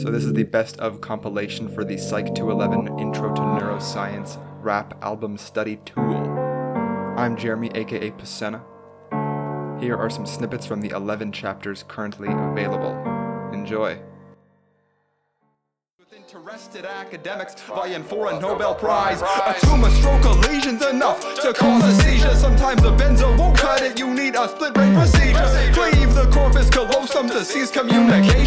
So this is the best of compilation for the Psych 211 Intro to Neuroscience rap album study tool. I'm Jeremy aka Pacena. Here are some snippets from the 11 chapters currently available. Enjoy. Interested academics vying for a Nobel Prize. A tumor stroke of lesions enough to cause a seizure. Sometimes a benzo won't cut it, you need a split brain procedure. Cleave the corpus callosum to cease communication.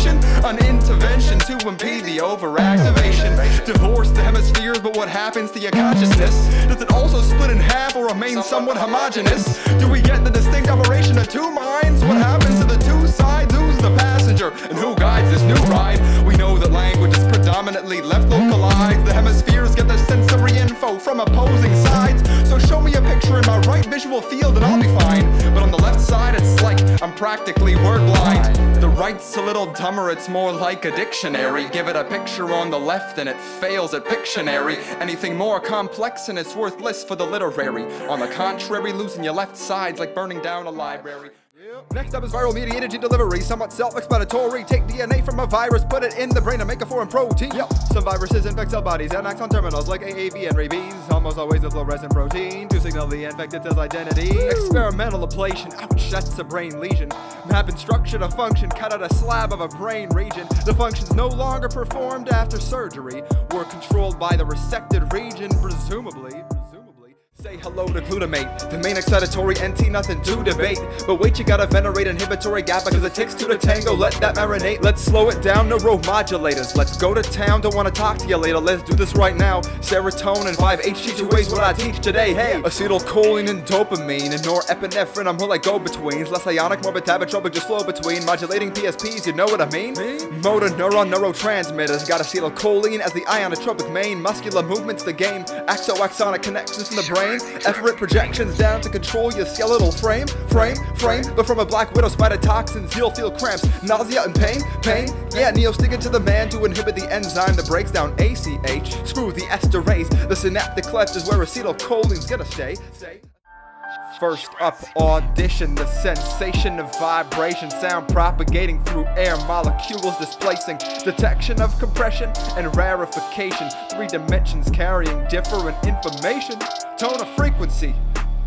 An intervention to impede the overactivation. Divorce the hemispheres, but what happens to your consciousness? Does it also split in half or remain somewhat homogeneous? Do we get the distinct operation of two minds? What happens to the two sides? Who's the passenger and who guides this new ride? We know that language is predominantly left localized. The hemispheres get their sensory info from opposing sides. So show me a picture in my right visual field and I'll be fine. But on the left side, it's like I'm practically word blind. Right's a little dumber, it's more like a dictionary. Give it a picture on the left and it fails at Pictionary. Anything more complex and it's worthless for the literary. On the contrary, losing your left side's like burning down a library. Next up is viral mediated gene delivery, somewhat self-explanatory. Take DNA from a virus, put it in the brain, and make a foreign protein. Yep. Some viruses infect cell bodies and act on terminals like AAV and rabies. Almost always a fluorescent protein to signal the infected cell's identity. Experimental ablation, ouch, that's a brain lesion. Mapping structure to function, cut out a slab of a brain region. The function's no longer performed after surgery. Were controlled by the resected region, presumably. Say hello to glutamate, the main excitatory NT, nothing to debate. But wait, you gotta venerate inhibitory GABA because it takes two to tango. Let that marinate. Let's slow it down, neuromodulators. Let's go to town, don't wanna talk to you later. Let's do this right now. Serotonin, 5-HT2A's what I teach today. Hey, acetylcholine and dopamine and norepinephrine. I'm more like go betweens. Less ionic, more metabotropic, just flow between. Modulating PSPs, you know what I mean? Motor neuron neurotransmitters got acetylcholine as the ionotropic main. Muscular movements the game. Axoaxonic connections in the brain. Efferent projections down to control your skeletal frame. Frame, frame. But from a black widow, spider toxins, you'll feel cramps, nausea and pain. Pain. Yeah, Neo sticking to the man to inhibit the enzyme that breaks down ACH. Screw the esterase. The synaptic cleft is where acetylcholine's gonna stay. Stay. First up, audition, the sensation of vibration, sound propagating through air molecules displacing, detection of compression and rarefication, three dimensions carrying different information, tone of frequency.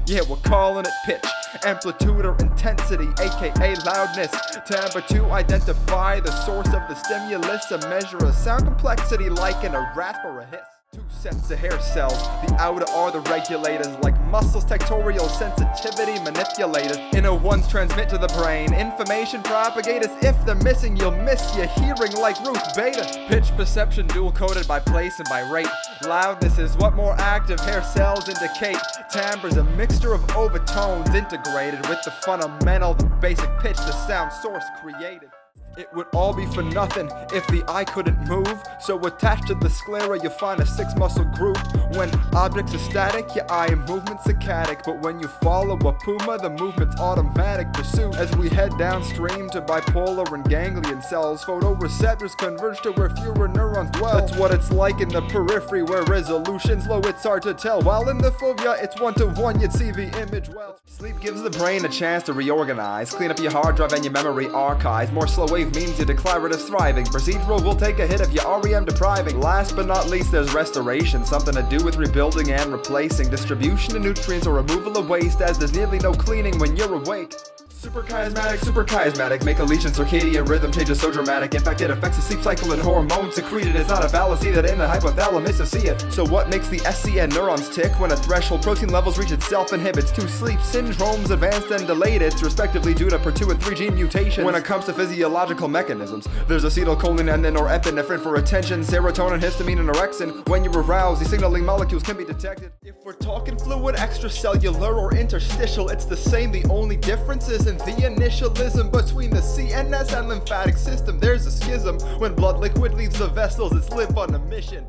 Yeah, we're calling it pitch, amplitude or intensity, aka loudness. Timbre to identify the source of the stimulus, a measure of sound complexity like in a rasp or a hiss. Two sets of hair cells. The outer are the regulators, like muscles, tectorial sensitivity manipulators. Inner ones transmit to the brain. Information propagators. If they're missing, you'll miss your hearing like Ruth Beta. Pitch perception dual coded by place and by rate. Loudness is what more active hair cells indicate. Timbre's a mixture of overtones integrated with the fundamental, the basic pitch the sound source created. It would all be for nothing if the eye couldn't move. So attached to the sclera, you find a six muscle group. When objects are static, your eye movement's saccadic. But when you follow a puma, the movement's automatic pursuit. As we head downstream to bipolar and ganglion cells, photoreceptors converge to where fewer neurons dwell. That's what it's like in the periphery, where resolution's low, it's hard to tell. While in the fovea, it's one to one, you'd see the image well. Sleep gives the brain a chance to reorganize, clean up your hard drive and your memory archives. More slow wave means your declarative thriving. Procedural will take a hit if you REM depriving. Last but not least, there's restoration, something to do with rebuilding and replacing. Distribution of nutrients or removal of waste, as there's nearly no cleaning when you're awake. Suprachiasmatic, super chiasmatic, make a lesion, circadian rhythm changes so dramatic. In fact, it affects the sleep cycle and hormones secreted. It's not a fallacy that in the hypothalamus you see it. So what makes the SCN neurons tick when a threshold protein levels reach its self-inhibits? Two sleep syndromes, advanced and delayed. It's respectively due to per2 and 3 gene mutations. When it comes to physiological mechanisms, there's acetylcholine and then norepinephrine for attention, serotonin, histamine, and orexin. When you're aroused, these signaling molecules can be detected. If we're talking fluid, extracellular, or interstitial, it's the same. The only difference is the initialism between the CNS and lymphatic system. There's a schism. When blood liquid leaves the vessels, it's live on a mission.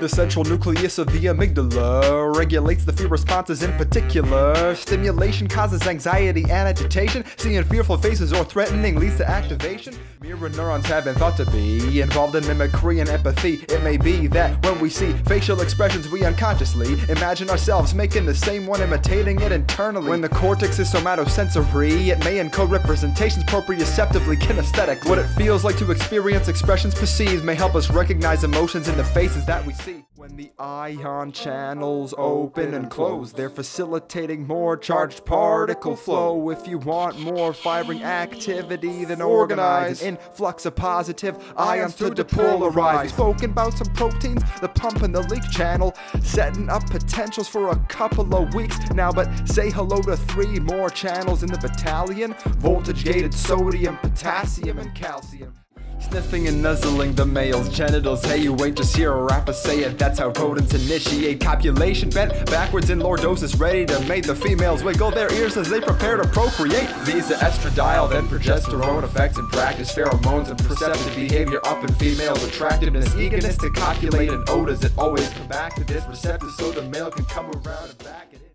The central nucleus of the amygdala regulates the fear responses in particular. Stimulation causes anxiety and agitation. Seeing fearful faces or threatening leads to activation. Mirror neurons have been thought to be involved in mimicry and empathy. It may be that when we see facial expressions, we unconsciously imagine ourselves making the same one, imitating it internally. When the cortex is somatosensory, it may encode representations proprioceptively kinesthetic. What it feels like to experience expressions perceived may help us recognize emotions in the faces that we see. When the ion channels open and close, they're facilitating more charged particle flow. If you want more firing activity, then organize an influx of positive ions to depolarize. Spoken about some proteins, the pump and the leak channel, setting up potentials for a couple of weeks now. But say hello to three more channels in the battalion voltage gated sodium, potassium, and calcium. Sniffing and nuzzling the male's genitals. Hey, you ain't just hear a rapper say it. That's how rodents initiate copulation. Bent backwards in lordosis, ready to make the females wiggle their ears as they prepare to procreate. These are estradiol, then progesterone effects in practice. Pheromones and proceptive behavior up in females. Attractiveness, eagerness to copulate, and odors that always come back to this receptor so the male can come around and back it.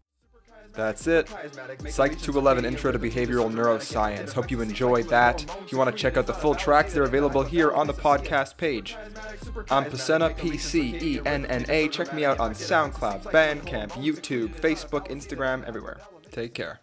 That's it. Psych 211 Intro to Behavioral Neuroscience. Hope you enjoyed that. If you want to check out the full tracks, they're available here on the podcast page. I'm Pacenna, P C E N N A. Check me out on SoundCloud, Bandcamp, YouTube, Facebook, Instagram, everywhere. Take care.